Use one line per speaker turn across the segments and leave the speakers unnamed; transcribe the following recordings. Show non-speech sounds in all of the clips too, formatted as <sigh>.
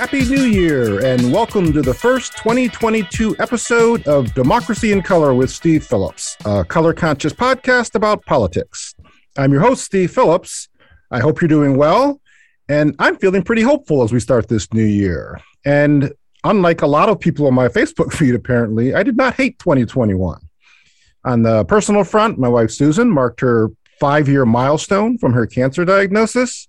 Happy New Year, and welcome to the first 2022 episode of Democracy in Color with Steve Phillips, a color conscious podcast about politics. I'm your host, Steve Phillips. I hope you're doing well, and I'm feeling pretty hopeful as we start this new year. And unlike a lot of people on my Facebook <laughs> feed, apparently, I did not hate 2021. On the personal front, my wife Susan marked her five year milestone from her cancer diagnosis.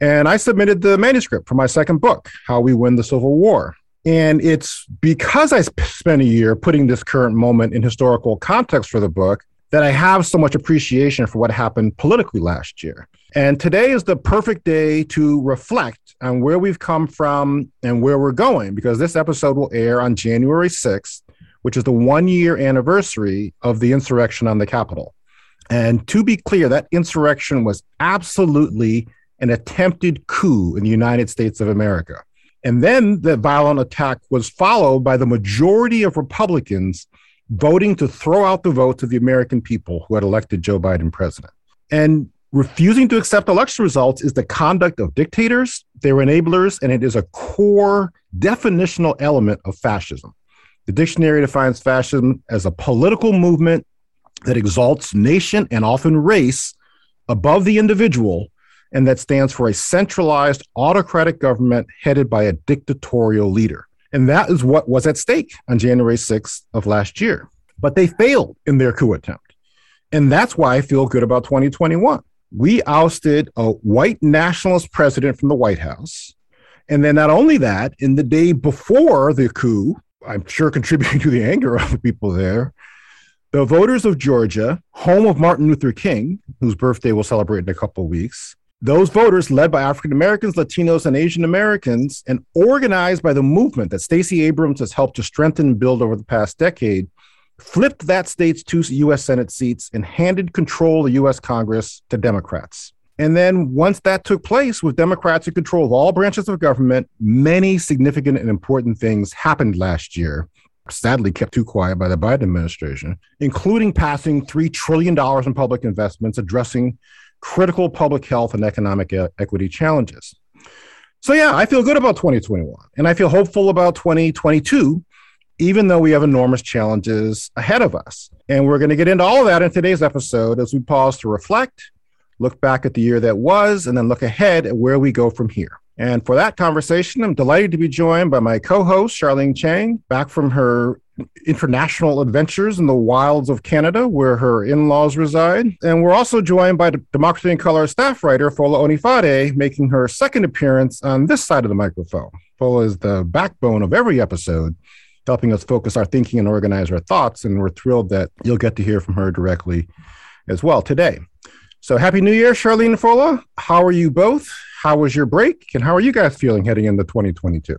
And I submitted the manuscript for my second book, How We Win the Civil War. And it's because I spent a year putting this current moment in historical context for the book that I have so much appreciation for what happened politically last year. And today is the perfect day to reflect on where we've come from and where we're going, because this episode will air on January 6th, which is the one year anniversary of the insurrection on the Capitol. And to be clear, that insurrection was absolutely an attempted coup in the United States of America. And then the violent attack was followed by the majority of Republicans voting to throw out the votes of the American people who had elected Joe Biden president. And refusing to accept election results is the conduct of dictators, their enablers, and it is a core definitional element of fascism. The dictionary defines fascism as a political movement that exalts nation and often race above the individual and that stands for a centralized autocratic government headed by a dictatorial leader. And that is what was at stake on January 6th of last year. But they failed in their coup attempt. And that's why I feel good about 2021. We ousted a white nationalist president from the White House. And then not only that, in the day before the coup, I'm sure <laughs> contributing to the anger of the people there, the voters of Georgia, home of Martin Luther King, whose birthday we'll celebrate in a couple of weeks, those voters, led by African Americans, Latinos, and Asian Americans, and organized by the movement that Stacey Abrams has helped to strengthen and build over the past decade, flipped that state's two U.S. Senate seats and handed control of the U.S. Congress to Democrats. And then once that took place, with Democrats in control of all branches of government, many significant and important things happened last year, sadly kept too quiet by the Biden administration, including passing $3 trillion in public investments addressing critical public health and economic uh, equity challenges. So, yeah, I feel good about 2021 and I feel hopeful about 2022, even though we have enormous challenges ahead of us. And we're going to get into all of that in today's episode as we pause to reflect, look back at the year that was, and then look ahead at where we go from here. And for that conversation, I'm delighted to be joined by my co host, Sharline Chiang, back from her international adventures in the wilds of Canada, where her in laws reside. And we're also joined by Democracy in Color staff writer, Fola Onifade, making her second appearance on this side of the microphone. Fola is the backbone of every episode, helping us focus our thinking and organize our thoughts. And we're thrilled that you'll get to hear from her directly as well today. So, Happy New Year, Sharline and Fola. How are you both? How was your break? And how are you guys feeling heading into 2022?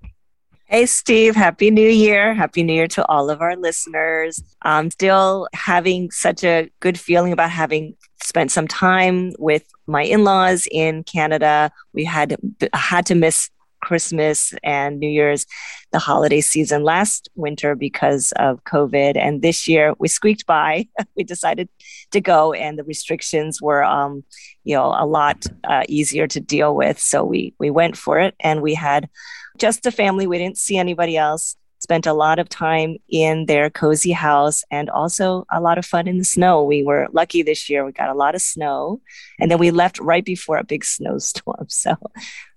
Hey, Steve, Happy New Year. Happy New Year to all of our listeners. I'm still having such a good feeling about having spent some time with my in laws in Canada. We had had to miss Christmas and New Year's, the holiday season last winter because of COVID. And this year we squeaked by. <laughs> we decided to go, and the restrictions were, um, you know, a lot uh, easier to deal with. So we we went for it, and we had just a family. We didn't see anybody else. Spent a lot of time in their cozy house and also a lot of fun in the snow. We were lucky this year. We got a lot of snow. And then we left right before a big snowstorm. <laughs> So,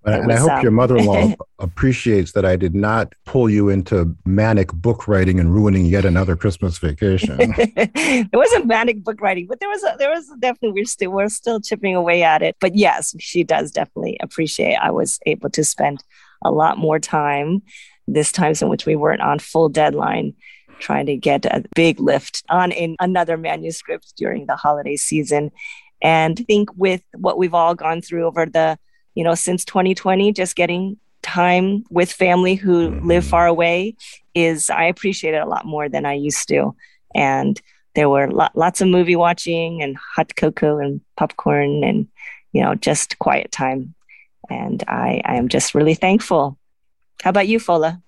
and, was, I hope um, your mother in law <laughs> appreciates that I did not pull you into manic book writing and ruining yet another Christmas vacation. <laughs>
it wasn't manic book writing, but there was a, there was definitely we're still we're still chipping away at it. But yes, she does definitely appreciate I was able to spend a lot more time this time in which we weren't on full deadline trying to get a big lift on in another manuscript during the holiday season and I think with what we've all gone through over the you know since 2020 just getting time with family who mm-hmm. live far away is i appreciate it a lot more than i used to and there were lo- lots of movie watching and hot cocoa and popcorn and you know just quiet time and I, I am just really thankful. How about you, Fola?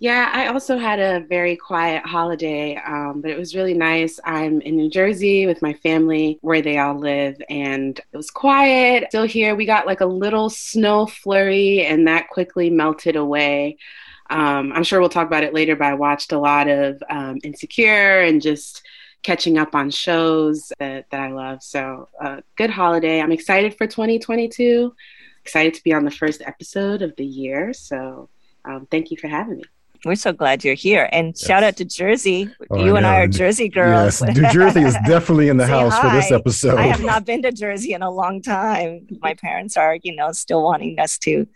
Yeah, I also had a very quiet holiday, um, but it was really nice. I'm in New Jersey with my family where they all live, and it was quiet. Still here. We got like a little snow flurry, and that quickly melted away. Um, I'm sure we'll talk about it later, but I watched a lot of um, Insecure and just catching up on shows that, that I love. So, uh, good holiday. I'm excited for 2022. Excited to be on the first episode of the year. So, um, thank you for having me.
We're so glad you're here. And yes. shout out to Jersey. Oh, you and I are Jersey girls.
Yes, New Jersey is <laughs> definitely in the house hi. for this episode. I
have not been to Jersey in a long time. My parents are, you know, still wanting us to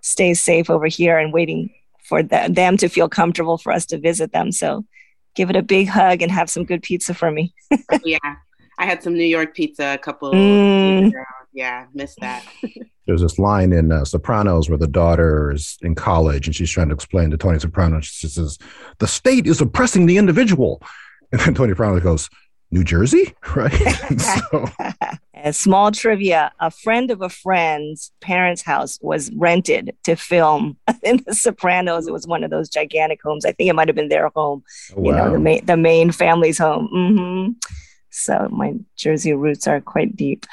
stay safe over here and waiting for the, them to feel comfortable for us to visit them. So give it a big hug and have some good pizza for me. <laughs>
yeah. I had some New York pizza a couple mm. Yeah, missed that. <laughs>
There's this line in uh, Sopranos where the daughter is in college and she's trying to explain to Tony Soprano. She says, "The state is oppressing the individual," <laughs> and then Tony Soprano goes, "New Jersey, <laughs> right?"
so. A small trivia: A friend of a friend's parents' house was rented to film in The Sopranos. It was one of those gigantic homes. I think it might have been their home. Oh, wow. You know, the main the main family's home. Mm-hmm. So my Jersey roots are quite deep.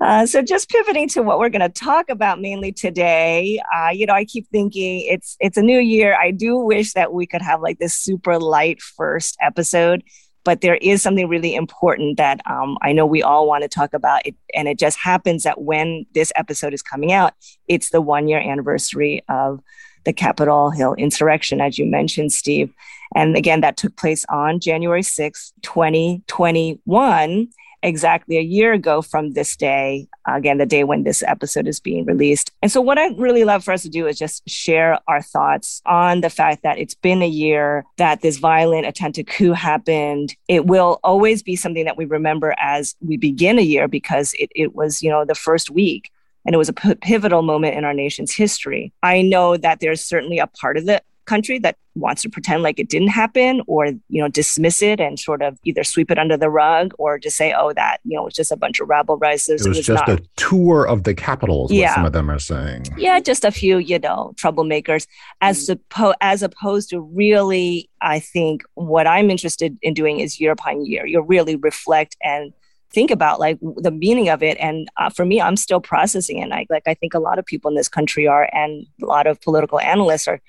Uh, so just pivoting to what we're going to talk about mainly today, uh, you know, I keep thinking it's it's a new year. I do wish that we could have like this super light first episode, but there is something really important that um, I know we all want to talk about. It, and it just happens that when this episode is coming out, it's the one year anniversary of the Capitol Hill insurrection, as you mentioned, Steve. And again, that took place on January 6, 2021, exactly a year ago from this day, again, the day when this episode is being released. And so, what I'd really love for us to do is just share our thoughts on the fact that it's been a year that this violent attempted coup happened. It will always be something that we remember as we begin a year because it, it was, you know, the first week and it was a pivotal moment in our nation's history. I know that there's certainly a part of the country that wants to pretend like it didn't happen or you know dismiss it and sort of either sweep it under the rug or just say oh that you know it's just a bunch of rabble rouses
it was, it was just not. a tour of the capitals yeah. what some of them are saying
yeah just a few you know troublemakers as mm-hmm. suppo- as opposed to really i think what i'm interested in doing is year upon year you really reflect and think about like the meaning of it and uh, for me i'm still processing it I, like i think a lot of people in this country are and a lot of political analysts are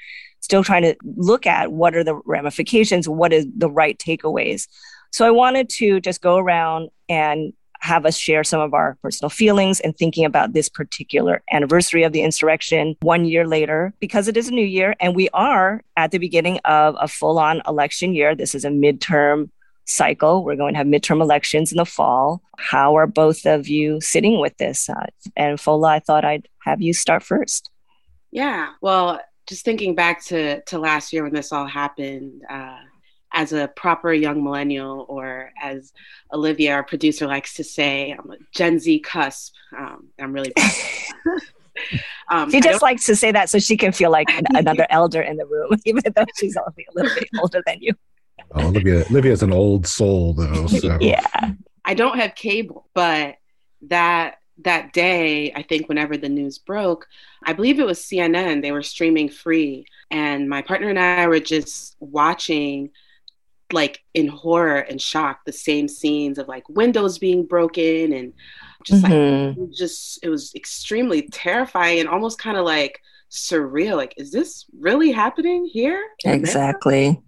still trying to look at what are the ramifications what is the right takeaways so i wanted to just go around and have us share some of our personal feelings and thinking about this particular anniversary of the insurrection one year later because it is a new year and we are at the beginning of a full on election year. This is a midterm cycle. We're going to have midterm elections in the fall. How are both of you sitting with this? Uh, and Fola, I thought I'd have you start first.
Yeah, well, just thinking back to to last year when this all happened. Uh, as a proper young millennial, or as Olivia, our producer, likes to say, I'm a Gen Z cusp. Um, I'm really proud. <laughs>
um, she just likes to say that so she can feel like another <laughs> elder in the room, <laughs> even though she's only a little bit older than you.
Oh, Olivia, Olivia's an old soul though. So.
yeah.
I don't have cable, but that that day, I think whenever the news broke, I believe it was CNN, they were streaming free. And my partner and I were just watching like in horror and shock the same scenes of like windows being broken and just mm-hmm. like just it was extremely terrifying and almost kind of like surreal like is this really happening here
exactly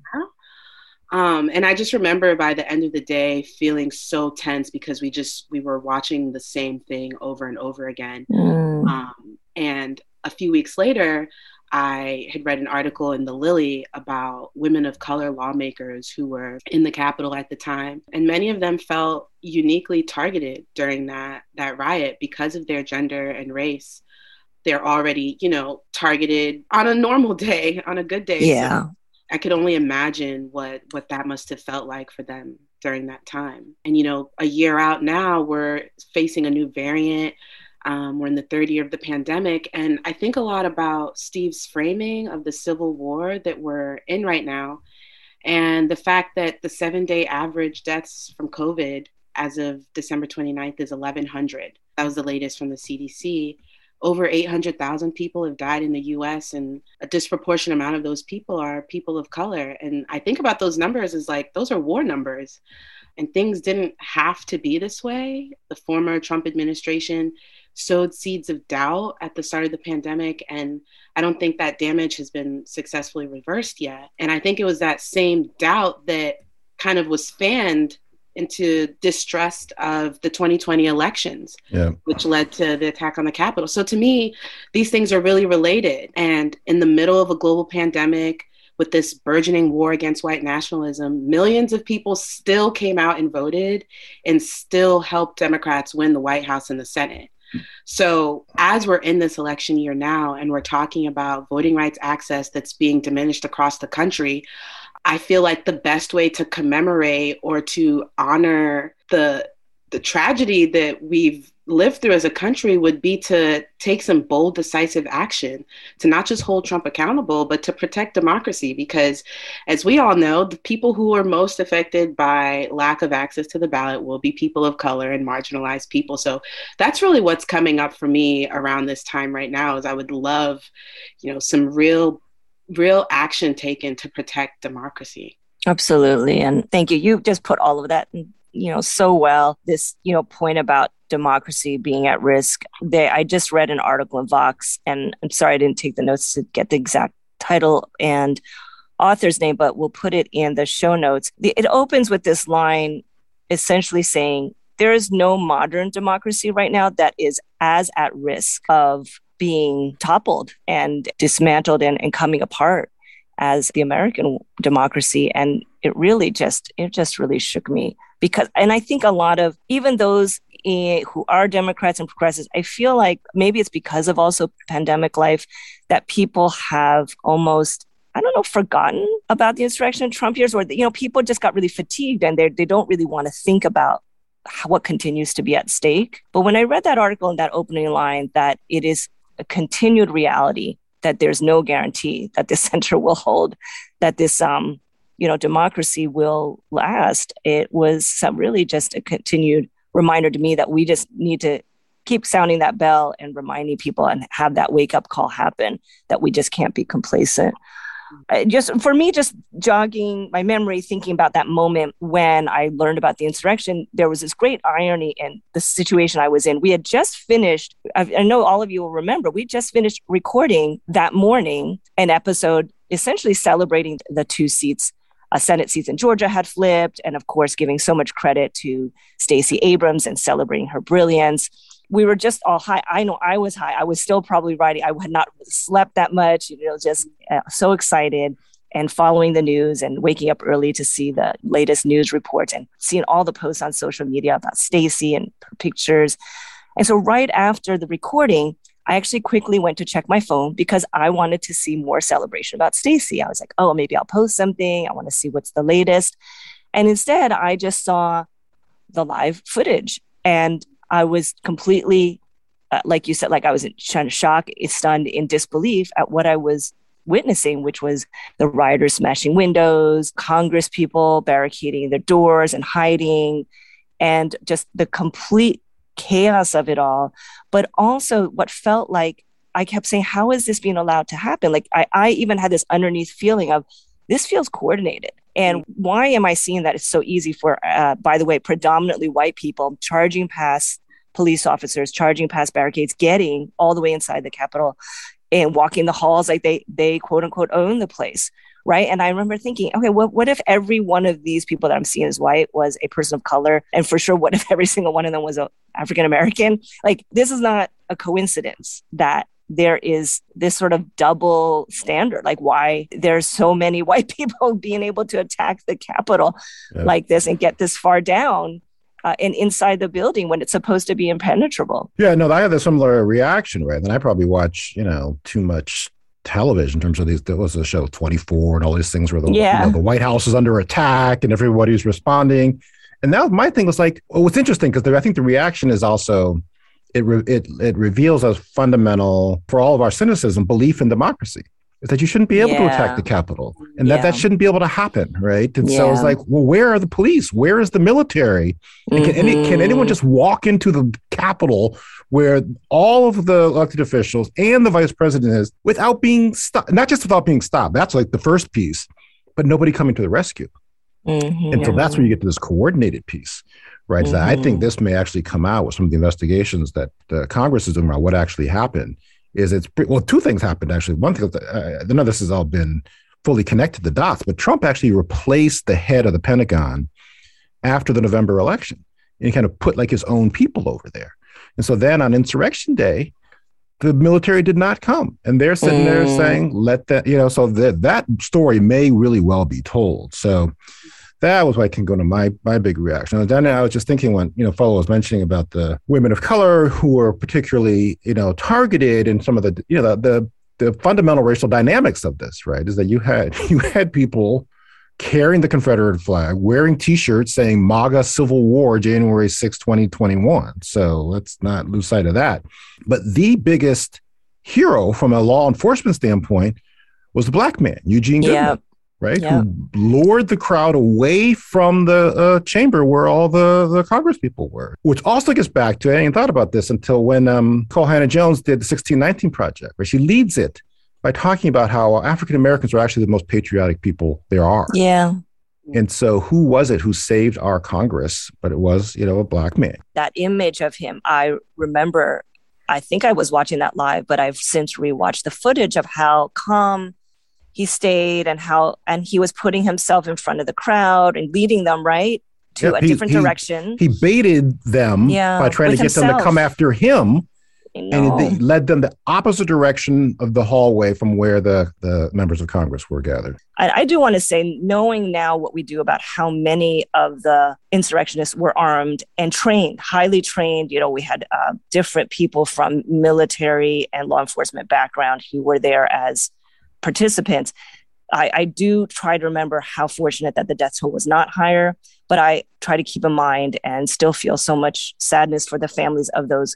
um, and I just remember by the end of the day feeling so tense because we just we were watching the same thing over and over again. Mm. Um, and a few weeks later, I had read an article in the Lily about women of color lawmakers who were in the Capitol at the time, and many of them felt uniquely targeted during that that riot because of their gender and race. They're already, you know, targeted on a normal <laughs> day, on a good day.
Yeah. So
I could only imagine what what that must have felt like for them during that time. And you know, a year out now, we're facing a new variant. Um, we're in the third year of the pandemic, and I think a lot about Steve's framing of the civil war that we're in right now, and the fact that the seven-day average deaths from COVID as of December 29th is 1,100. That was the latest from the CDC over 800,000 people have died in the US, and a disproportionate amount of those people are people of color. And I think about those numbers as like, those are war numbers. And things didn't have to be this way. The former Trump administration sowed seeds of doubt at the start of the pandemic. And I don't think that damage has been successfully reversed yet. And I think it was that same doubt that kind of was fanned into distrust of the 2020 elections, yeah. which led to the attack on the Capitol. So to me, these things are really related. And in the middle of a global pandemic, with this burgeoning war against white nationalism, millions of people still came out and voted and still helped Democrats win the White House and the Senate. So, as we're in this election year now and we're talking about voting rights access that's being diminished across the country, I feel like the best way to commemorate or to honor the the tragedy that we've lived through as a country would be to take some bold, decisive action to not just hold Trump accountable, but to protect democracy. Because, as we all know, the people who are most affected by lack of access to the ballot will be people of color and marginalized people. So that's really what's coming up for me around this time right now. Is I would love, you know, some real real action taken to protect democracy.
Absolutely. And thank you. You just put all of that, you know, so well. This, you know, point about democracy being at risk. They, I just read an article in Vox, and I'm sorry I didn't take the notes to get the exact title and author's name, but we'll put it in the show notes. It opens with this line essentially saying, there is no modern democracy right now that is as at risk of being toppled and dismantled and, and coming apart as the American democracy. And it really just, it just really shook me because, and I think a lot of even those eh, who are Democrats and progressives, I feel like maybe it's because of also pandemic life that people have almost I don't know, forgotten about the insurrection in Trump years, or you know, people just got really fatigued and they they don't really want to think about what continues to be at stake. But when I read that article in that opening line, that it is a continued reality that there's no guarantee that this <laughs> center will hold, that this um, you know democracy will last. It was really just a continued reminder to me that we just need to keep sounding that bell and reminding people and have that wake up call happen that we just can't be complacent just for me, just jogging my memory, thinking about that moment when I learned about the insurrection, there was this great irony in the situation I was in. We had just finished, I know all of you will remember, we just finished recording that morning an episode essentially celebrating the two seats uh, Senate seats in Georgia had flipped, and of course, giving so much credit to Stacey Abrams and celebrating her brilliance we were just all high. I know I was high. I was still probably writing. I had not slept that much, you know, just uh, so excited and following the news and waking up early to see the latest news reports and seeing all the posts on social media about Stacey and her pictures. And so right after the recording, I actually quickly went to check my phone because I wanted to see more celebration about Stacey. I was like, oh, maybe I'll post something. I want to see what's the latest. And instead, I just saw the live footage. And I was completely, uh, like you said, like I was in shock, stunned, in disbelief at what I was witnessing, which was the rioters smashing windows, Congress people barricading their doors and hiding, and just the complete chaos of it all. But also what felt like I kept saying, how is this being allowed to happen? Like I, I even had this underneath feeling of this feels coordinated. And why am I seeing that it's so easy for, uh, by the way, predominantly white people charging past police officers, charging past barricades, getting all the way inside the Capitol and walking the halls like they they quote unquote own the place, right? And I remember thinking, okay, what what if every one of these people that I'm seeing as white was a person of color, and for sure, what if <laughs> every single one of them was a African American? Like this is not a coincidence that there is this sort of double standard like why there's so many <laughs> white people being able to attack the capitol yeah. like this and get this far down uh, and inside the building when it's supposed to be impenetrable
yeah no i had a similar reaction right and i probably watch you know too much television in terms of these there was a show 24 and all these things where the, yeah. you know, the white house is under attack and everybody's responding and now my thing was like well, what's interesting because i think the reaction is also it, re- it, it reveals a fundamental for all of our cynicism belief in democracy. Is that you shouldn't be able yeah. to attack the Capitol and yeah. that that shouldn't be able to happen, right? And yeah. so it's like, well, where are the police? Where is the military? Mm-hmm. Can, any, can anyone just walk into the Capitol where all of the elected officials and the vice president is without being stopped? Not just without being stopped. That's like the first piece, but nobody coming to the rescue. Mm-hmm. And so that's where you get to this coordinated piece, right? Mm-hmm. So I think mm-hmm. this may actually come out with some of the investigations that uh, Congress is doing about what actually happened is it's well, two things happened actually. One thing, uh, none of this has all been fully connected the dots, but Trump actually replaced the head of the Pentagon after the November election, and he kind of put like his own people over there. And so then on Insurrection Day, the military did not come, and they're sitting mm. there saying, "Let that," you know. So that that story may really well be told. So that was what can go to my my big reaction. And then I was just thinking when you know Fola was mentioning about the women of color who were particularly you know targeted in some of the you know the, the the fundamental racial dynamics of this, right, is that you had <laughs> you had people carrying the Confederate flag, wearing T-shirts saying "MAGA Civil War, January 6, 2021." So let's not lose sight of that. But the biggest hero from a law enforcement standpoint was the black man, Eugene Goodman. Yeah right? Yep. Who lured the crowd away from the uh, chamber where all the, the Congress people were. Which also gets back to, I hadn't thought about this until when um, Nikole Hannah-Jones did the 1619 Project, where she leads it by talking about how African Americans are actually the most patriotic people there are.
Yeah.
And so, who was it who saved our Congress? But it was, you know, a black man.
That image of him, I remember. I think I was watching that live, but I've since rewatched the footage of how calm he stayed and how and he was putting himself in front of the crowd and leading them right to yep, a he, different
he,
direction.
He baited them yeah, by trying to get himself. them to come after him. And it led them the opposite direction of the hallway from where the, the members of Congress were gathered.
I, I do want to say, knowing now what we do about how many of the insurrectionists were armed and trained, highly trained, you know, we had uh, different people from military and law enforcement background who were there as participants, I, I, do try to remember how fortunate that the death toll was not higher, but I try to keep in mind and still feel so much sadness for the families of those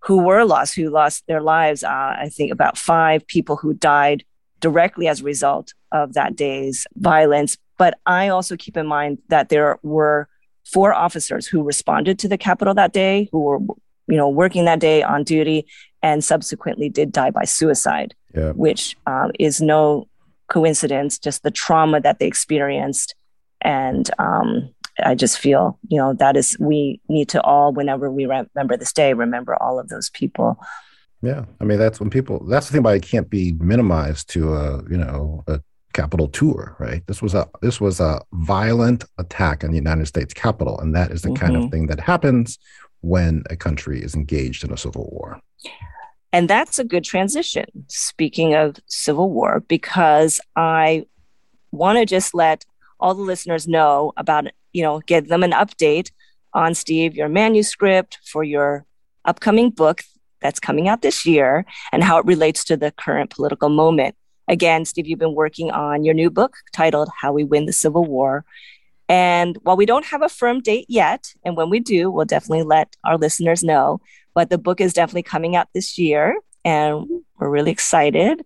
who were lost, who lost their lives. Uh, I think about five people who died directly as a result of that day's violence. But I also keep in mind that there were four officers who responded to the Capitol that day, who were, you know, working that day on duty, and subsequently did die by suicide yeah. which um, is no coincidence, just the trauma that they experienced. And um, I just feel, you know, that is, we need to all, whenever we remember this day, remember all of those people.
Yeah. I mean, that's when people, that's the thing about it can't be minimized to a, you know, a Capitol tour, right? This was a, this was a violent attack on the United States Capitol. And that is the mm-hmm. kind of mm-hmm. thing that happens when a country is engaged in a civil war.
And that's a good transition, speaking of Civil War, because I want to just let all the listeners know about, you know, give them an update on Steve, your manuscript for your upcoming book that's coming out this year and how it relates to the current political moment. Again, Steve, you've been working on your new book titled How We Win the Civil War. And while we don't have a firm date yet, and when we do, we'll definitely let our listeners know, but the book is definitely coming out this year, and we're really excited.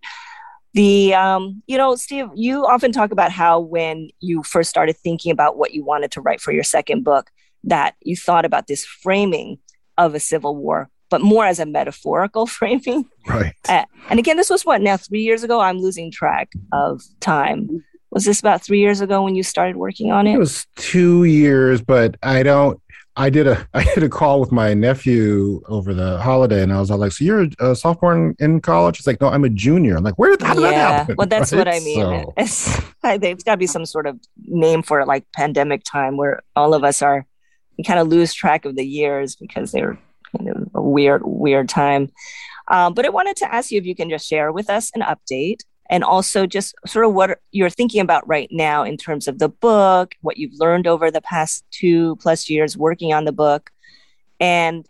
The, um, you know, Steve, you often talk about how when you first started thinking about what you wanted to write for your second book, that you thought about this framing of a civil war, but more as a metaphorical <laughs> framing.
Right.
Uh, and again, this was what now three years ago. I'm losing track of time. Was this about three years ago when you started working on it?
It was two years, but I don't. I did a <laughs> I did a call with my nephew over the holiday, and I was all like, "So you're a sophomore in, in college?" He's like, "No, I'm a junior." I'm like, "Where did did yeah. that happen?"
Well, that's right? what I mean. So. It's, <laughs> there's got to be some sort of name for it, like pandemic time, where all of us are we kind of lose track of the years because they're kind of a weird weird time. Um, but I wanted to ask you if you can just share with us an update and also just sort of what you're thinking about right now in terms of the book, what you've learned over the past two plus years working on the book, and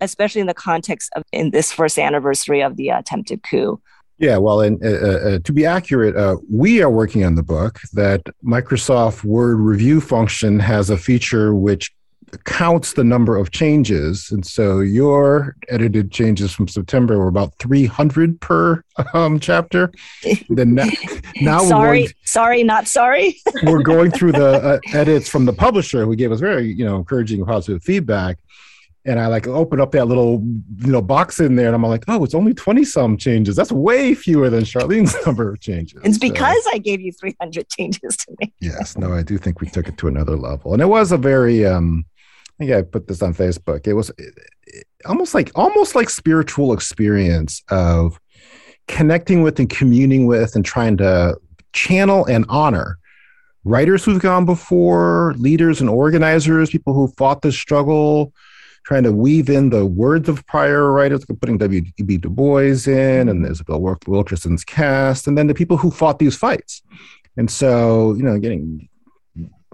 especially in the context of in this first anniversary of the attempted coup.
Yeah, well, and uh, uh, uh, to be accurate, uh, we are working on the book. That Microsoft Word review function has a feature which counts the number of changes. And so your edited changes from September were about 300 per um, chapter. Then now,
now sorry, going, sorry, not sorry. <laughs>
we're going through the uh, edits from the publisher who gave us very, you know, encouraging positive feedback and I like open up that little you know box in there, and I'm like, oh, it's only twenty some changes. That's way fewer than Sharline's <laughs> number of changes.
It's because so, I gave you 300 changes to me.
yes, no, I do think we took it to another level, and it was a very. um think I put this on Facebook. It was almost like almost like spiritual experience of connecting with and communing with and trying to channel and honor writers who've gone before, leaders and organizers, people who fought this struggle, trying to weave in the words of prior writers, putting W.E.B. Du Bois in and mm-hmm. Isabel Wilkerson's Caste, and then the people who fought these fights. And so, you know, getting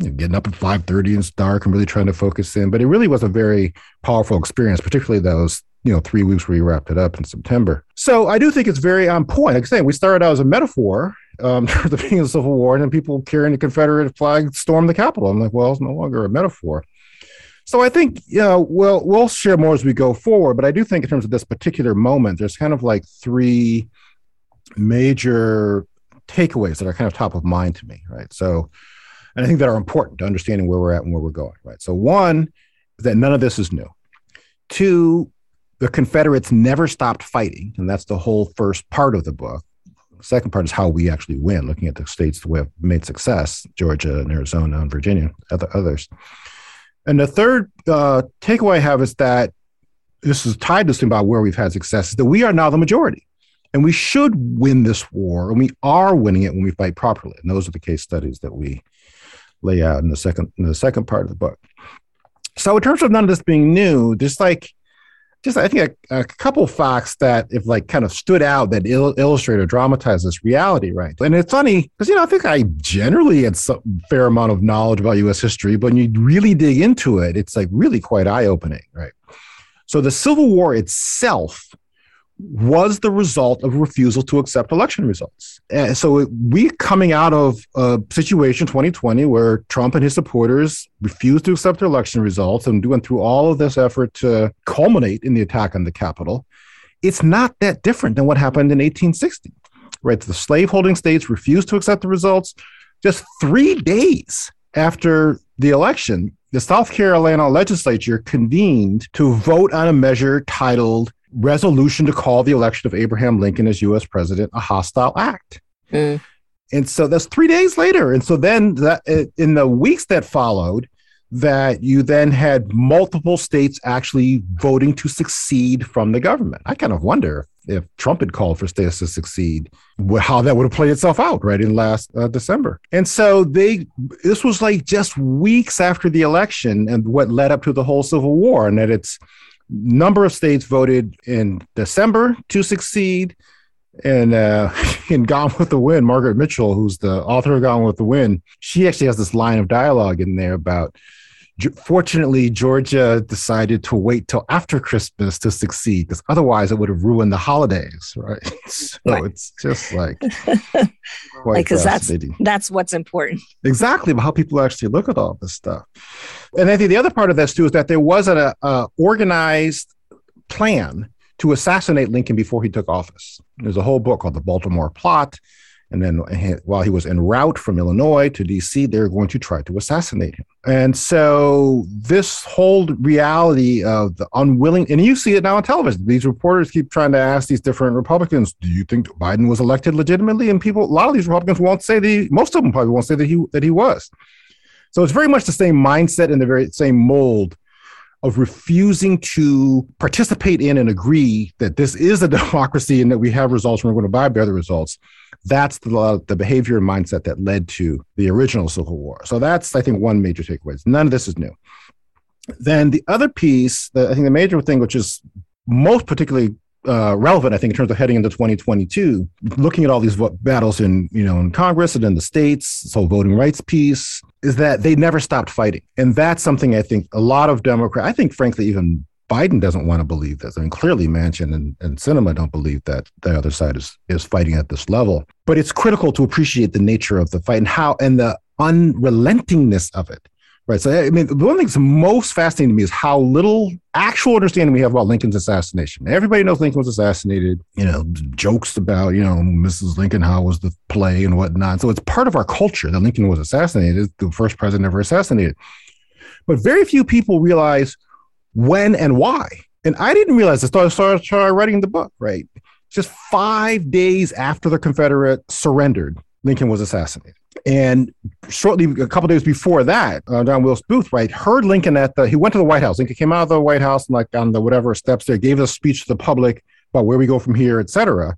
getting up at 5.30 and dark and really trying to focus in. But it really was a very powerful experience, particularly those, you know, three weeks where you wrapped it up in September. So I do think it's very on point. Like I say, we started out as a metaphor um, <laughs> the beginning of the Civil War, and then people carrying the Confederate flag stormed the Capitol. I'm like, well, it's no longer a metaphor. So I think you know we'll we'll share more as we go forward, but I do think in terms of this particular moment, there's kind of like three major takeaways that are kind of top of mind to me, right? So, and I think that are important to understanding where we're at and where we're going, right? So, one is that none of this is new. Two, the Confederates never stopped fighting, and that's the whole first part of the book. Second part is how we actually win, looking at the states that have made success: Georgia and Arizona and Virginia, other others. And the third uh, takeaway I have is that this is tied to something about where we've had success is that we are now the majority. And we should win this war, and we are winning it when we fight properly. And those are the case studies that we lay out in the second in the second part of the book. So in terms of none of this being new, just like just I think a, a couple facts that if like kind of stood out that il- illustrate or dramatize this reality, right? And it's funny because you know I think I generally had some fair amount of knowledge about U.S. history, but when you really dig into it, it's like really quite eye opening, right? So the Civil War itself was the result of refusal to accept election results. And so we coming out of a situation 2020 where Trump and his supporters refused to accept election results and went through all of this effort to culminate in the attack on the Capitol. It's not that different than what happened in 1860. Right, the slaveholding states refused to accept the results. Just three days after the election, the South Carolina legislature convened to vote on a measure titled resolution to call the election of Abraham Lincoln as U.S. president a hostile act. Mm. And so that's three days later. And so then that in the weeks that followed, that you then had multiple states actually voting to secede from the government. I kind of wonder if Trump had called for states to secede, how that would have played itself out right in last uh, December. And so they, this was like just weeks after the election and what led up to the whole Civil War, and that it's number of states voted in December to secede. And uh, <laughs> in Gone with the Wind, Margaret Mitchell, who's the author of Gone with the Wind, she actually has this line of dialogue in there about fortunately, Georgia decided to wait till after Christmas to secede because otherwise it would have ruined the holidays, right? <laughs> So right. it's just like <laughs>
because that's that's what's important.
Exactly, how people actually look at all this stuff. And I think the other part of this too is that there was an a organized plan to assassinate Lincoln before he took office. There's a whole book called the Baltimore Plot and then while he was en route from Illinois to DC, they're going to try to assassinate him. And so this whole reality of the unwilling, and you see it now on television. These reporters keep trying to ask these different Republicans, do you think Biden was elected legitimately? And people, a lot of these Republicans won't say that he, most of them probably won't say that he, that he was. So it's very much the same mindset and the very same mold of refusing to participate in and agree that this is a <laughs> democracy and that we have results and we're going to abide by the results that's the, the behavior and mindset that led to the original Civil War. So that's, I think, one major takeaway. None of this is new. Then the other piece, the, I think the major thing, which is most particularly uh, relevant, I think, in terms of heading into 2022, looking at all these battles in, you know, in Congress and in the states, this whole voting rights piece, is that they never stopped fighting. And that's something I think a lot of Democrats, I think, frankly, even Biden doesn't want to believe this. I mean, clearly Manchin and, and Sinema don't believe that the other side is, is fighting at this level. But it's critical to appreciate the nature of the fight and how and the unrelentingness of it. Right. So, I mean, the one thing that's most fascinating to me is how little actual understanding we have about Lincoln's assassination. Everybody knows Lincoln was assassinated, you know, jokes about, you know, Mrs. Lincoln, how was the play and whatnot. So it's part of our culture that Lincoln was assassinated, the first president ever assassinated. But very few people realize when and why. And I didn't realize this until I started, started writing the book, right? Just five days after the Confederate surrendered, Lincoln was assassinated. And shortly, a couple days before that, uh, John Wilkes Booth, right, heard Lincoln at the, he went to the White House. Lincoln came out of the White House and like on the whatever steps there, gave a speech to the public about where we go from here, et cetera.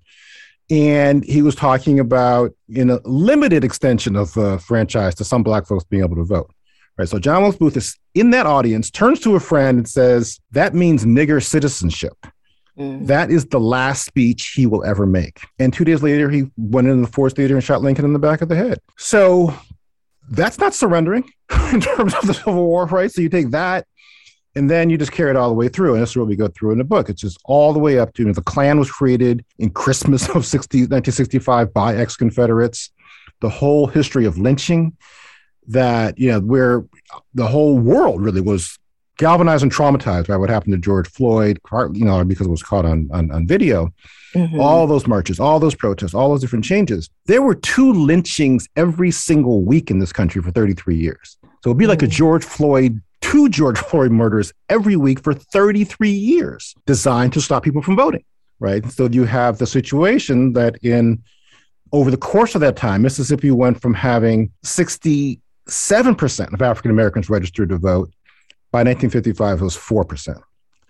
And he was talking about in a limited extension of the franchise to some black folks being able to vote. Right. So John Wilkes Booth is in that audience, turns to a friend and says, That means nigger citizenship. Mm. That is the last speech he will ever make. And two days later, he went into the Ford Theater and shot Lincoln in the back of the head. So that's not surrendering <laughs> in terms of the Civil War, right? So you take that and then you just carry it all the way through. And this is what we go through in the book. It's just all the way up to you know, the Klan was created in Christmas of 60, 1965 by ex Confederates. The whole history of lynching that, you know, where the whole world really was galvanized and traumatized by what happened to George Floyd, you know, because it was caught on, on, on video. Mm-hmm. All those marches, all those protests, all those different changes. There were two lynchings every single week in this country for 33 years. So it'd be mm-hmm. like a mm. George Floyd, two George Floyd murders every week for 33 years, designed to stop people from voting, right? So you have the situation that in over the course of that time, Mississippi went from having 67% of African Americans registered to vote by 1955, it was 4%.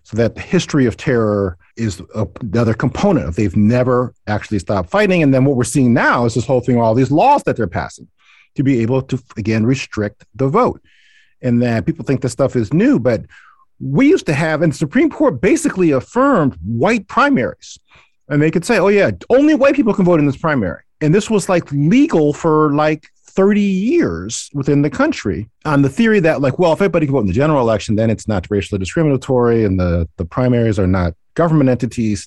So that history of terror is another component of they've never actually stopped fighting. And then what we're seeing now is this whole thing, all these laws that they're passing to be able to, again, restrict the vote. And that people think this stuff is new, but we used to have, and the Supreme Court basically affirmed white primaries. And they could say, oh, yeah, only white people can vote in this primary. And this was like legal for like 30 years within the country on the theory that, like, well, if everybody can vote in the general election, then it's not racially discriminatory and the, the primaries are not government entities.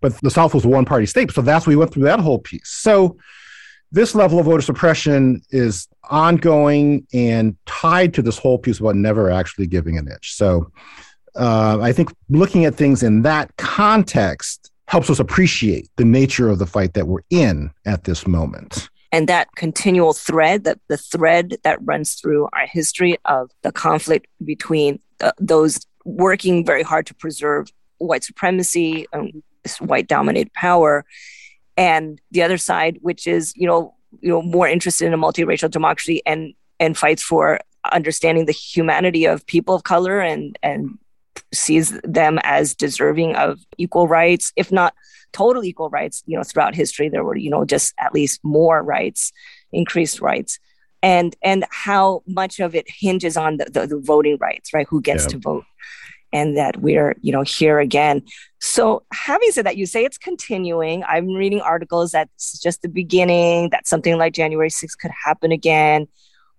But the South was a one party state. So that's why we went through that whole piece. So this level of voter suppression is ongoing and tied to this whole piece about never actually giving an inch. So uh, I think looking at things in that context helps us appreciate the nature of the fight that we're in at this moment
and that continual thread that the thread that runs through our history of the conflict between the, those working very hard to preserve white supremacy and white dominated power and the other side which is you know you know more interested in a multiracial democracy and and fights for understanding the humanity of people of color and and sees them as deserving of equal rights if not total equal rights, you know, throughout history, there were, you know, just at least more rights, increased rights. And and how much of it hinges on the, the, the voting rights, right? Who gets yeah. to vote and that we're you know here again so having said that you say it's continuing i'm reading articles that this is just the beginning that something like january 6th could happen again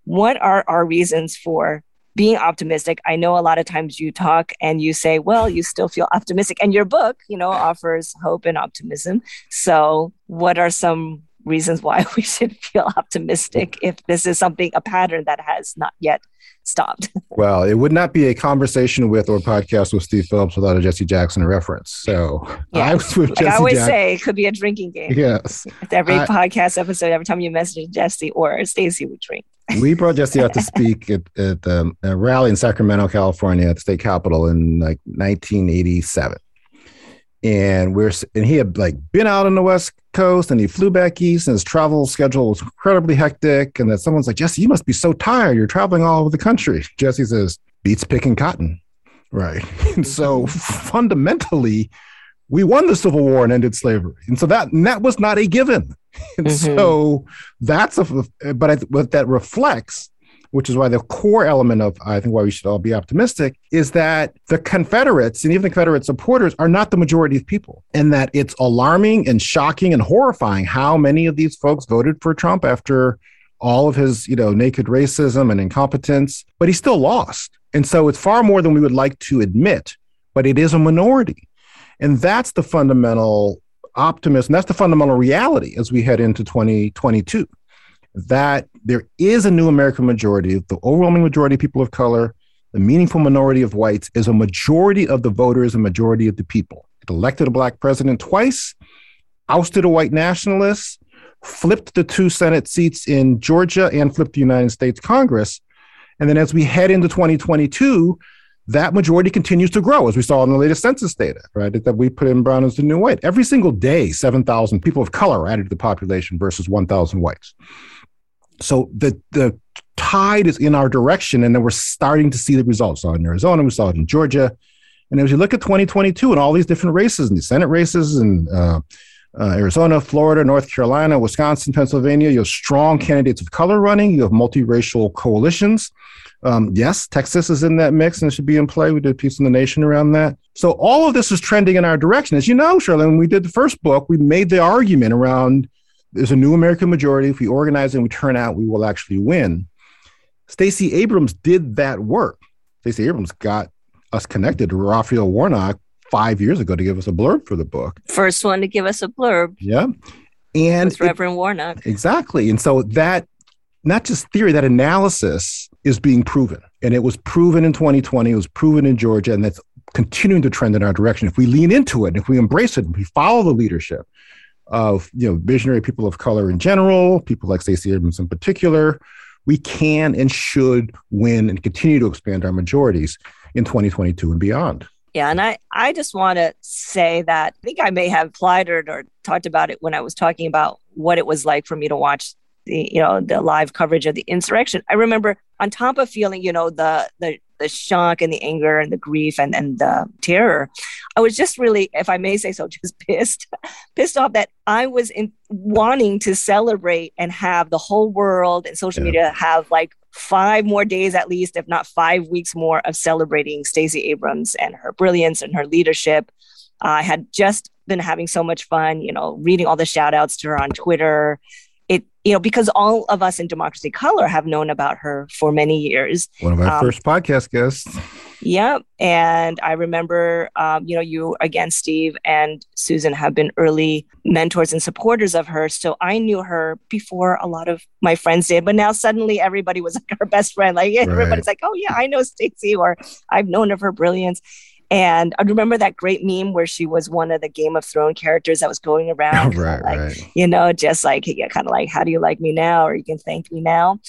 what are our reasons for being optimistic. I know a lot of times you talk and you say, well, you still feel optimistic. And your book, you know, offers hope and optimism. So, what are some reasons why <laughs> we should feel optimistic if this is something, a pattern that has not yet stopped? <laughs>
well, it would not be a conversation with or podcast with Steve Phillips without a Jesse Jackson reference. So,
I was with like I always Jack- say, it could be a drinking game.
Yes.
every I- podcast episode, every time you message Jesse or Stacey would drink
we brought Jesse out to speak at, at um, a rally in Sacramento, California, at the state capitol in like 1987. And we're and he had like been out on the West Coast and he flew back east and his travel schedule was incredibly hectic. And that someone's like, Jesse, you must be so tired. You're traveling all over the country. Jesse says, beats picking cotton. Right. <laughs> And so fundamentally, we won the Civil War and ended slavery. And so that, and that was not a given. And <laughs> mm-hmm. so that's a, but I, what that reflects, which is why the core element of, I think, why we should all be optimistic is that the Confederates and even the Confederate supporters are not the majority of people. And that it's alarming and shocking and horrifying how many of these folks voted for Trump after all of his, you know, naked racism and incompetence, but he still lost. And so it's far more than we would like to admit, but it is a minority. And that's the fundamental optimism. That's the fundamental reality as we head into 2022. that there is a new American majority, the overwhelming majority of people of color, the meaningful minority of whites, is a majority of the voters, a majority of the people. It elected a black president twice, ousted a white nationalist, flipped the two Senate seats in Georgia, and flipped the United States Congress. And then as we head into 2022, that majority continues to grow, as we saw in the latest census data, right? That we put in brown as the new white. Every single day, 7,000 people of color are added to the population versus 1,000 whites. So the, the tide is in our direction, and then we're starting to see the results. It in Arizona, we saw it in Georgia. And as you look at 2022 and all these different races, and the Senate races, and uh, uh, Arizona, Florida, North Carolina, Wisconsin, Pennsylvania, you have strong candidates of color running, you have multiracial coalitions. Um, yes, Texas is in that mix and should be in play. We did a piece in the nation around that. So all of this is trending in our direction. As you know, Sharline, when we did the first book, we made the argument around there's a new American majority. If we organize and we turn out, we will actually win. Stacey Abrams did that work. Stacey Abrams got us connected to Raphael Warnock five years ago to give us a blurb for the book.
First one to give us a blurb.
Yeah. And
Reverend Warnock.
Exactly. And so that not just theory, that analysis is being proven. And it was proven in 2020, it was proven in Georgia, and that's continuing to trend in our direction. If we lean into it, if we embrace it, if we follow the leadership of you know visionary people of color in general, people like Stacey Abrams in particular, we can and should win and continue to expand our majorities in 2022 and beyond.
Yeah, and I, I just want to say that I think I may have applied it or talked about it when I was talking about what it was like for me to watch the you know the live coverage of the insurrection i remember on top of feeling you know the the the shock and the anger and the grief and, and the terror i was just really if i may say so <laughs> just pissed pissed off that i was in wanting to celebrate and have the whole world and social yeah. media have like five more days at least if not five weeks more of celebrating stacey abrams and her brilliance and her leadership i had just been having so much fun you know reading all the shout outs to her on twitter it you know because all of us in democracy color have known about her for many years.
One of our um, first podcast guests.
Yeah and i remember um, you know you again steve and susan have been early mentors and supporters of her so i knew her before a lot of my friends did but now suddenly everybody was <laughs> like her best friend. Like right. everybody's like oh yeah i know stacey or i've known of her brilliance and I remember that great meme where she was one of the Game of Thrones characters that was going around, <laughs>
right,
like,
right.
you know, just like yeah, kind of like, how do you like me now, or you can thank me now.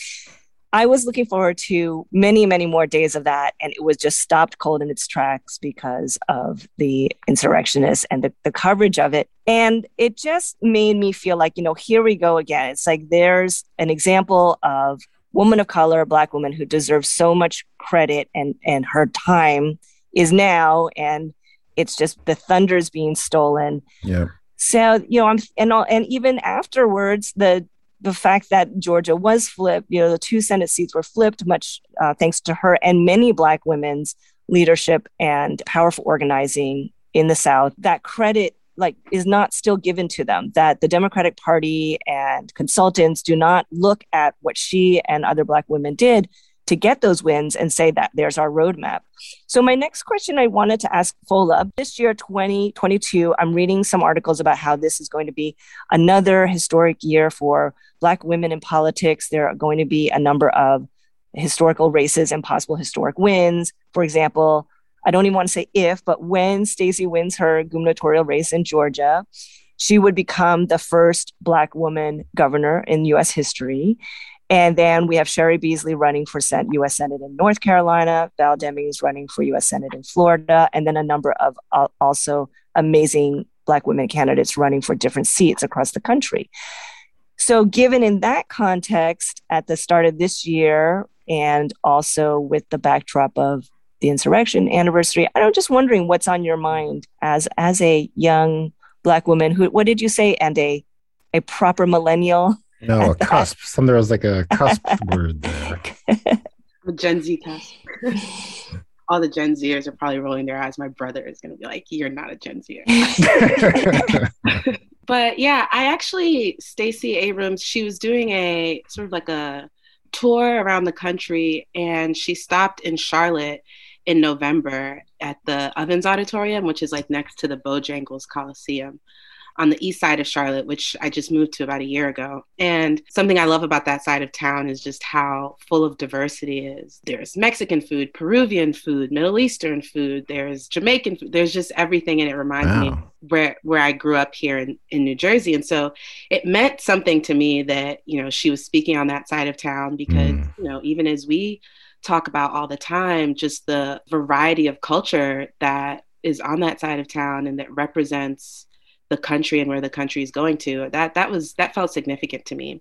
I was looking forward to many, many more days of that, and it was just stopped cold in its tracks because of the insurrectionists and the, the coverage of it. And it just made me feel like, you know, here we go again. It's like there's an example of woman of color, a black woman who deserves so much credit and and her time is now and it's just the thunder's being stolen.
Yeah.
So you know i'm and all, and even afterwards the the fact that georgia was flipped you know the two senate seats were flipped much uh, thanks to her and many black women's leadership and powerful organizing in the south that credit like is not still given to them that the democratic party and consultants do not look at what she and other black women did to get those wins and say that there's our roadmap. So, my next question I wanted to ask Fola this year, 2022, I'm reading some articles about how this is going to be another historic year for Black women in politics. There are going to be a number of historical races and possible historic wins. For example, I don't even want to say if, but when Stacey wins her gubernatorial race in Georgia, she would become the first Black woman governor in US history. And then we have Cheri Beasley running for U.S. Senate in North Carolina, Val Demings running for U.S. Senate in Florida, and then a number of uh, also amazing Black women candidates running for different seats across the country. So, given in that context, at the start of this year, and also with the backdrop of the insurrection anniversary, I'm just wondering what's on your mind as as a young Black woman who, what did you say, and a a proper millennial
no, a <laughs> cusp. Some there was like a cusp <laughs> word there.
A Gen Z cusp. <laughs> All the Gen Zers are probably rolling their eyes. My brother is going to be like, "You're not a Gen Zer." but yeah, I actually Stacey Abrams. She was doing a sort of like a tour around the country, and she stopped in Charlotte in November at the Ovens Auditorium, which is like next to the Bojangles Coliseum. On the east side of Charlotte, which I just moved to about a year ago. And something I love about that side of town is just how full of diversity is. There's Mexican food, Peruvian food, Middle Eastern food, there's Jamaican food, there's just everything. And it reminds wow. me where where I grew up here in, in New Jersey. And so it meant something to me that, you know, she was speaking on that side of town because, mm. you know, even as we talk about all the time, just the variety of culture that is on that side of town and that represents the country and where the country is going to. That that was that felt significant to me.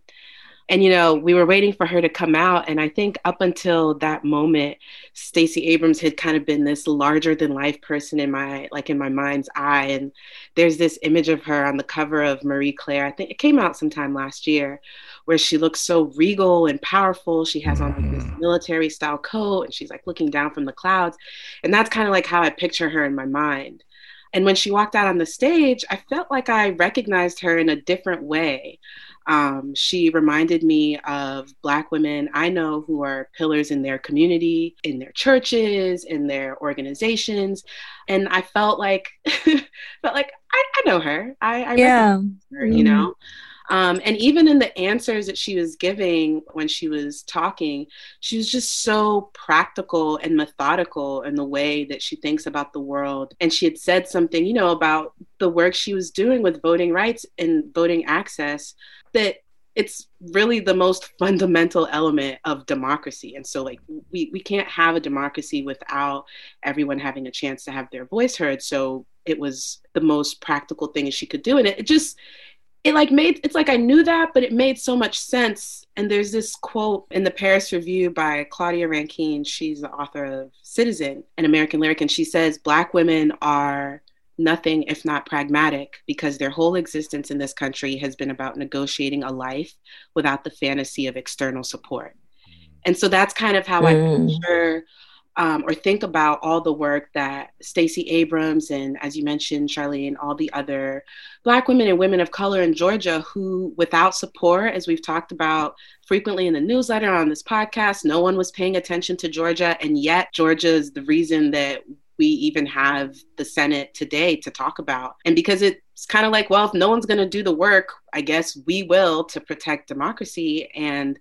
And you know, we were waiting for her to come out and I think up until that moment Stacey Abrams had kind of been this larger than life person in my like in my mind's eye and there's this image of her on the cover of Marie Claire. I think it came out sometime last year where she looks so regal and powerful. She has on like this mm-hmm. military style coat and she's like looking down from the clouds. And that's kind of like how I picture her in my mind. And when she walked out on the stage, I felt like I recognized her in a different way. Um, she reminded me of Black women I know who are pillars in their community, in their churches, in their organizations, and I felt like <laughs> felt like I, I know her. I, I
yeah,
her, you know. Um, and even in the answers that she was giving when she was talking, she was just so practical and methodical in the way that she thinks about the world. And she had said something, you know, about the work she was doing with voting rights and voting access that it's really the most <laughs> fundamental element of democracy. And so like we, we can't have a democracy without everyone having a chance to have their voice heard. So it was the most practical thing she could do. And it, it just it like made it's like I knew that, but it made so much sense. And there's this quote in the Paris Review by Claudia Rankine. She's the author of Citizen, an American lyric, and she says Black women are nothing if not pragmatic because their whole existence in this country has been about negotiating a life without the fantasy of external support. And so that's kind of how mm. I picture um, or think about all the work that Stacey Abrams and, as you mentioned, Sharline, and all the other Black women and women of color in Georgia who, without support, as we've talked about frequently in the newsletter on this podcast, no one was paying attention to Georgia. And yet, Georgia is the reason that we even have the Senate today to talk about. And because it's kind of like, well, if no one's going to do the work, I guess we will to protect democracy. And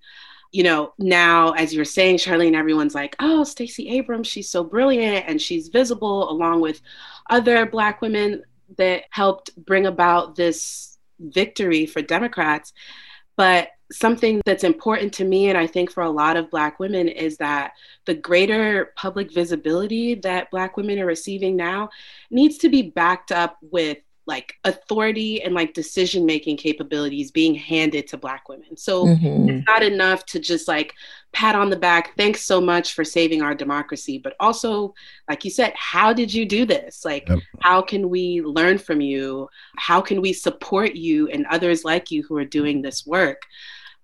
you know, now as you're saying, Sharline, everyone's like, oh, Stacey Abrams, she's so brilliant and she's visible along with other Black women that helped bring about this victory for Democrats. But something that's important to me, and I think for a lot of Black women, is that the greater public visibility that Black women are receiving now needs to be backed up with like authority and like decision making capabilities being handed to black women so mm-hmm. it's not enough to just like pat on the back thanks so much for saving our democracy but also like you said how did you do this like yep. how can we learn from you how can we support you and others like you who are doing this work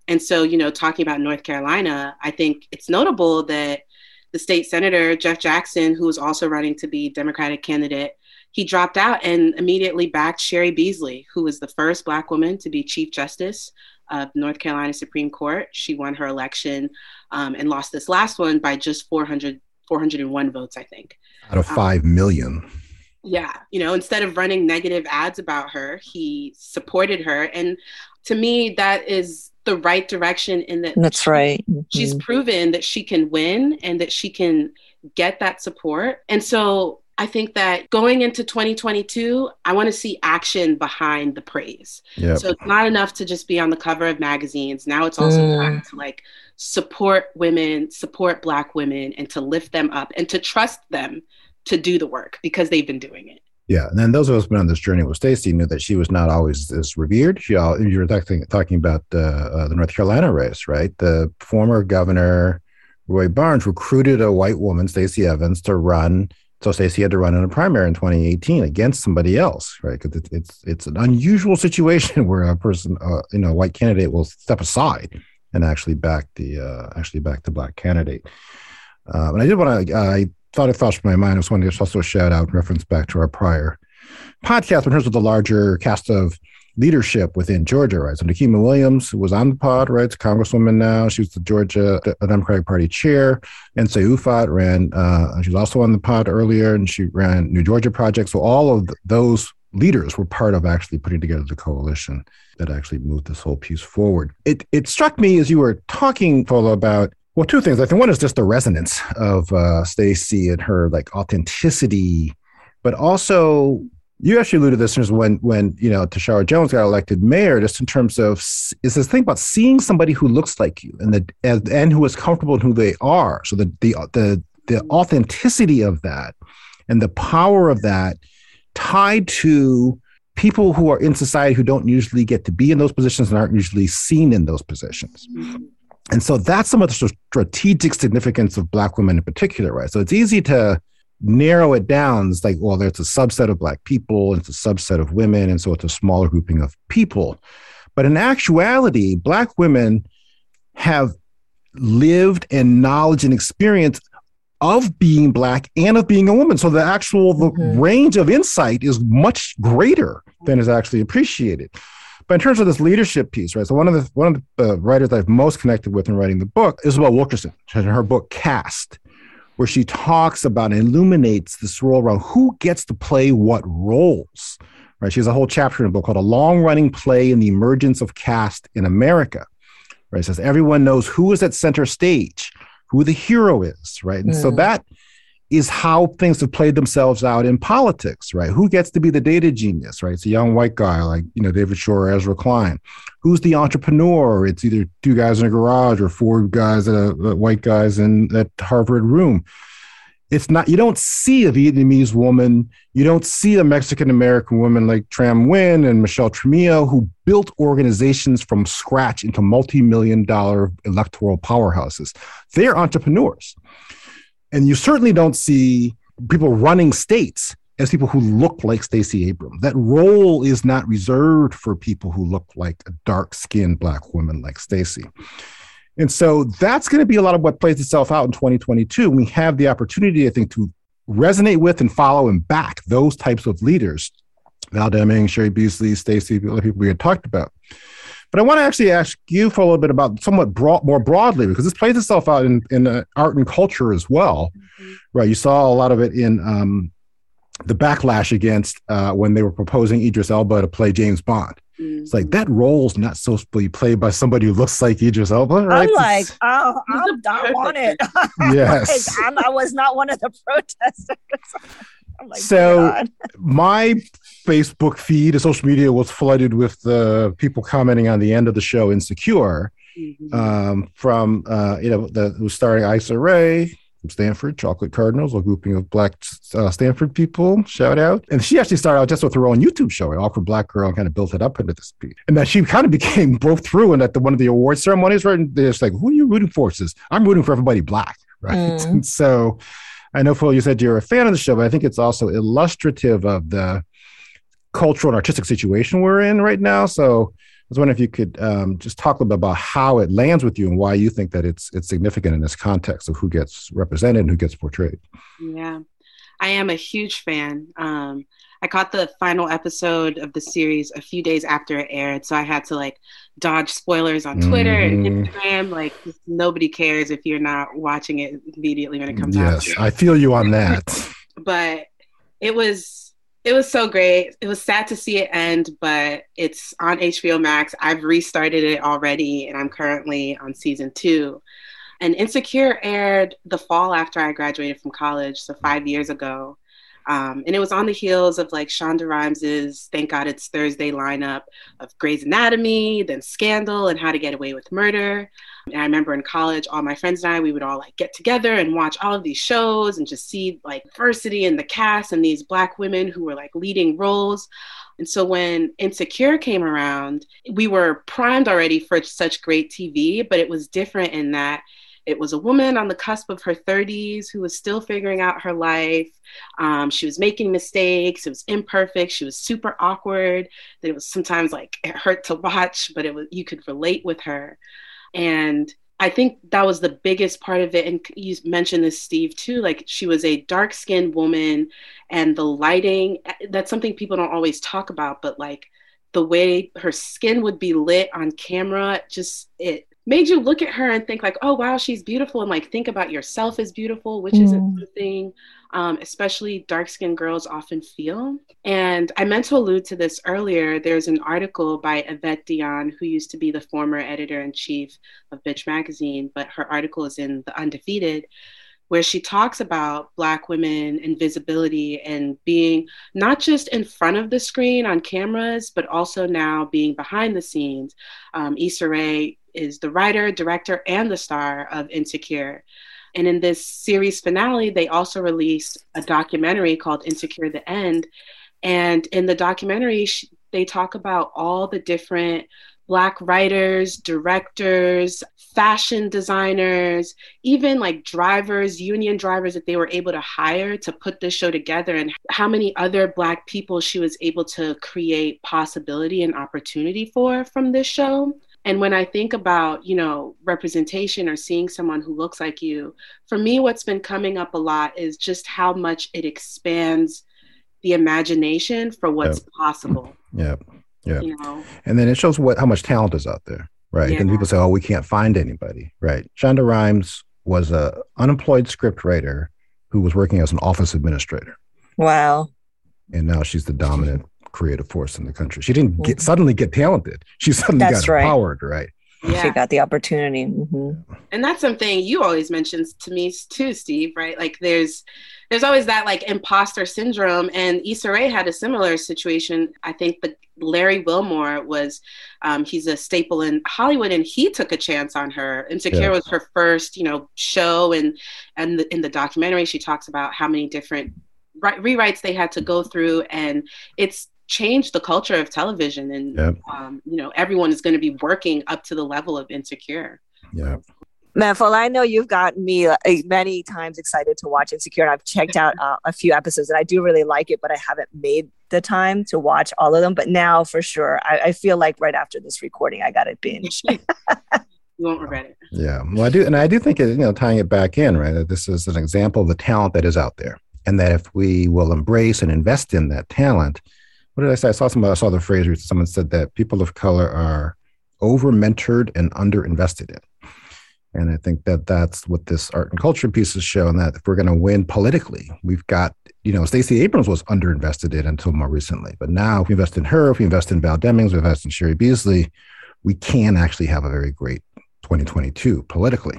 and so you know talking about north carolina i think it's notable that the state senator jeff jackson who is also running to be democratic candidate he dropped out and immediately backed Cheri Beasley, who was the first Black woman to be Chief Justice of North Carolina Supreme Court. She won her election um, and lost this last one by just 400, 401 votes, I think.
Out of five um, million.
Yeah. You know, instead of running negative ads about her, he supported her. And to me, that is the right direction in that
that's right
mm-hmm. she's proven that she can win and that she can get that support and so I think that going into 2022, I want to see action behind the praise. Yep. So it's not enough to just be on the cover of magazines. Now it's also mm. time to like support women, support Black women, and to lift them up and to trust them to do the work because they've been doing it.
Yeah, and then those of us been on this journey with Stacey knew that she was not always as revered. She, all, you were talking, talking about uh, uh, the North Carolina race, right? The former governor Roy Barnes recruited a white woman, Stacey Evans, to run so Stacey had to run in a primary in 2018 against somebody else, right? Because it, it's it's an unusual <laughs> situation where a person, uh, you know, a white candidate will step aside and actually back the uh, actually back the black candidate. Um, and I did want to. I thought it crossed my mind. I was wanting to also shout out reference back to our prior podcast in terms of the larger cast of leadership within Georgia, right? So Nikema Williams was on the pod, right? It's Congresswoman now. She was the Georgia Democratic Party chair. And Ufot ran, uh, she was also on the pod earlier and she ran New Georgia Project. So all of those leaders were part of actually putting together the coalition that actually moved this whole piece forward. It it struck me as you were talking, Fola, about well, two things. I think one is just the resonance of uh, Stacey and her like authenticity, but also you actually alluded to this when when you know Tishaura Jones got elected mayor, just in terms of is this thing about seeing somebody who looks like you and the and, and who is comfortable in who they are. So the the the the authenticity of that and the power of that tied to people who are in society who don't usually get to be in those positions and aren't usually seen in those positions. And so that's some of the strategic significance of Black women in particular, right? So it's easy to narrow it down. It's like, well, there's a subset of Black people, and it's a subset of women, and so it's a smaller grouping of people. But in actuality, Black women have lived and knowledge and experience of being black and of being a woman. So the actual the mm-hmm. range of insight is much greater than is actually appreciated. But in terms of this leadership piece, right? So one of the one of the uh, writers I've most connected with in writing the book is Isabel Wilkerson. Has her book Caste, where she talks about and illuminates this role around who gets to play what roles. Right? She has a whole chapter in a book called "A Long Running Play in the Emergence of Caste in America." Right? It says everyone knows who is at center stage who the hero is, right? And mm. so that is how things have played themselves out in politics, right? Who gets to be the data genius, right? It's a young white guy like, you know, David Shor or Ezra Klein. Who's the entrepreneur? It's either two guys in a garage or four guys, uh, white guys in that Harvard room it's not you don't see a Vietnamese woman, you don't see a Mexican American woman like Tram Nguyen and Michelle Tremillo who built organizations from scratch into multi-million dollar electoral powerhouses. They're entrepreneurs. And you certainly don't see people running states as people who look like Stacey Abrams. That role is not reserved for people who look like a dark-skinned black woman like Stacey. And so that's going to be a lot of what plays itself out in 2022. We have the opportunity, I think, to resonate with and follow and back those types of leaders. Val Deming, Cheri Beasley, Stacey, the other people we had talked about. But I want to actually ask you for a little bit about somewhat broad, more broadly, because this plays itself out in, in uh, art and culture as well, mm-hmm. right? You saw a lot of it in um, the backlash against uh, when they were proposing Idris Elba to play James Bond. Mm-hmm. It's like that role's not supposed to be played by somebody who looks like Idris Elba, right?
I'm like, oh, I don't want it.
yes,
like, i was not one of the protesters. <laughs>
Like, so my <laughs> Facebook feed and social media was flooded with uh, people commenting on the end of the show Insecure mm-hmm. um, from uh, you know the who's starring Issa Rae, from Stanford, Chocolate Cardinals, a grouping of black uh, Stanford people. Shout out. And she actually started out just with her own YouTube show, an awkward black girl, and kind of built it up into this piece. And that she kind of <laughs> became broke through and at the, one of the award ceremonies, right? And they're just like, who are you rooting for? Says, I'm rooting for everybody black, <laughs> right? Mm. And so I know, Fola, you said you're a fan of the show, but I think it's also illustrative of the cultural and artistic situation we're in right now. So was wondering if you could um, just talk a little bit about how it lands with you and why you think that it's it's significant in this context of who gets represented and who gets portrayed.
Yeah, I am a huge fan. Um, I caught the final episode of the series a few days after it aired, so I had to like dodge spoilers on Twitter mm-hmm. and Instagram. Like nobody cares if you're not watching it immediately when it comes
yes, out. Yes, I feel you on that. <laughs>
but it was it was so great. It was sad to see it end, but it's on HBO Max. I've restarted it already, and I'm currently on season two. And Insecure aired the fall after I graduated from college, so five years ago. Um, and it was on the heels of like Shonda Rhimes's Thank God It's Thursday lineup of Grey's Anatomy, then Scandal, and How to Get Away with Murder. And I remember in college, all my friends and I, we would all like get together and watch all of these shows and just see like diversity in the cast and these Black women who were like leading roles. And so when Insecure came around, we were primed already for such great TV, but it was different in that it was a woman on the cusp of her 30s who was still figuring out her life. Um, she was making mistakes. It was imperfect. She was super awkward. That it was sometimes like it hurt to watch, but it was you could relate with her. And I think that was the biggest part of it. And you mentioned this, Steve, too. Like she was a dark skinned woman, and the lighting that's something people don't always talk about, but like the way her skin would be lit on camera, just it made you look at her and think like, oh wow, she's beautiful, and like think about yourself as beautiful, which mm. isn't something um, especially dark skinned girls often feel. And I meant to allude to this earlier. There's an article by Evette Dionne, who used to be the former editor in chief of Bitch Magazine, but her article is in The Undefeated where she talks about Black women and visibility and being not just in front of the screen on cameras, but also now being behind the scenes. Um, Issa Rae is the writer, director, and the star of Insecure. And in this series finale, they also released a documentary called Insecure the End. And in the documentary, they talk about all the different Black writers, directors, fashion designers, even like drivers, union drivers that they were able to hire to put this show together, and how many other Black people she was able to create possibility and opportunity for from this show. And when I think about, you know, representation or seeing someone who looks like you, for me, what's been coming up a lot is just how much it expands the imagination for what's yep. possible.
Yeah. Yeah. You know? And then it shows what how much talent is out there. Right. Yeah. And people say, oh, we can't find anybody. Right. Shonda Rhimes was a unemployed script writer who was working as an office administrator.
Wow.
And now she's the dominant creative force in the country. She didn't get mm-hmm. suddenly get talented. She suddenly that's got right. empowered, right?
Yeah. She got the opportunity. Mm-hmm.
And that's something you always mentions to me too, Steve, right? Like there's there's always that like imposter syndrome and Issa Rae had a similar situation. I think the Larry Wilmore was um, he's a staple in Hollywood and he took a chance on her. Insecure yeah. was her first, you know, show and and the, in the documentary she talks about how many different rewrites they had to go through and it's change the culture of television and yep. um, you know everyone is going to be working up to the level of insecure
yeah
Manful, I know you've got me uh, many times excited to watch Insecure, and I've checked out uh, a few episodes, and I do really like it, but I haven't made the time to watch all of them. But now, for sure, I, I feel like right after this recording, I got to binge. <laughs>
you won't regret it.
Yeah, well, I do, and I do think it, you know, tying it back in, right? That this is an example of the talent that is out there, and that if we will embrace and invest in that talent, what did I say? I saw some. I saw the phrase where someone said that people of color are over mentored and under invested in. And I think that that's what this art and culture piece show. And that if we're going to win politically, we've got, you know, Stacey Abrams was underinvested in until more recently. But now, if we invest in her, if we invest in Val Demings, we invest in Cheri Beasley, we can actually have a very great 2022 politically.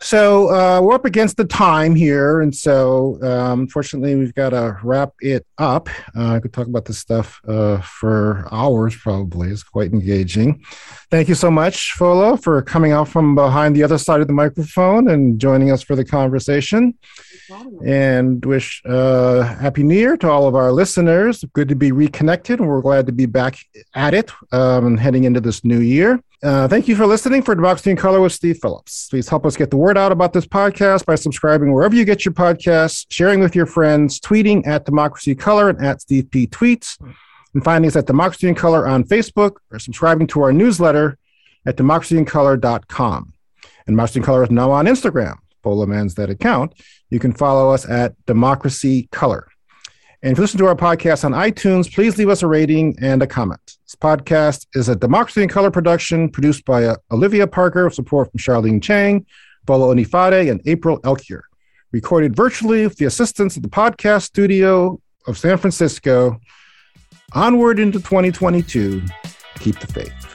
So uh, we're up against the time here, and so um, unfortunately, we've got to wrap it up. Uh, I could talk about this stuff uh, for hours, probably. It's quite engaging. Thank you so much, Fola, for coming out from behind the other side of the microphone and joining us for the conversation. And wish uh, happy New Year to all of our listeners. Good to be reconnected, and we're glad to be back at it um, heading into this new year. Uh, thank you for listening for Democracy in Color with Steve Phillips. Please help us get the word out about this podcast by subscribing wherever you get your podcasts, sharing with your friends, tweeting at Democracy Color and at Steve P. Tweets, and finding us at Democracy in Color on Facebook or subscribing to our newsletter at democracyincolor.com. And Democracy in Color is now on Instagram. Fola mans that account. You can follow us at Democracy Color. And if you listen to our podcast on iTunes, please leave us a rating and a comment. This podcast is a Democracy in Color production produced by uh, Olivia Parker with support from Sharline Chiang, Fola Onifade, and April Elkier. Recorded virtually with the assistance of the podcast studio of San Francisco. Onward into 2022. Keep the faith.